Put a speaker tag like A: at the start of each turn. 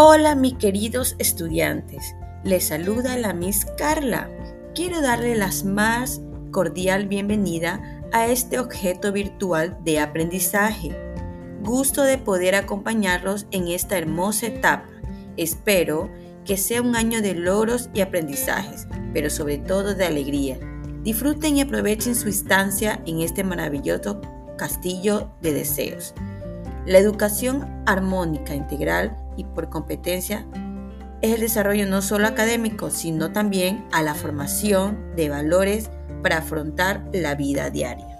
A: Hola mis queridos estudiantes, les saluda la Miss Carla. Quiero darle las más cordial bienvenida a este objeto virtual de aprendizaje. Gusto de poder acompañarlos en esta hermosa etapa. Espero que sea un año de logros y aprendizajes, pero sobre todo de alegría. Disfruten y aprovechen su instancia en este maravilloso castillo de deseos. La educación armónica integral y por competencia es el desarrollo no solo académico, sino también a la formación de valores para afrontar la vida diaria.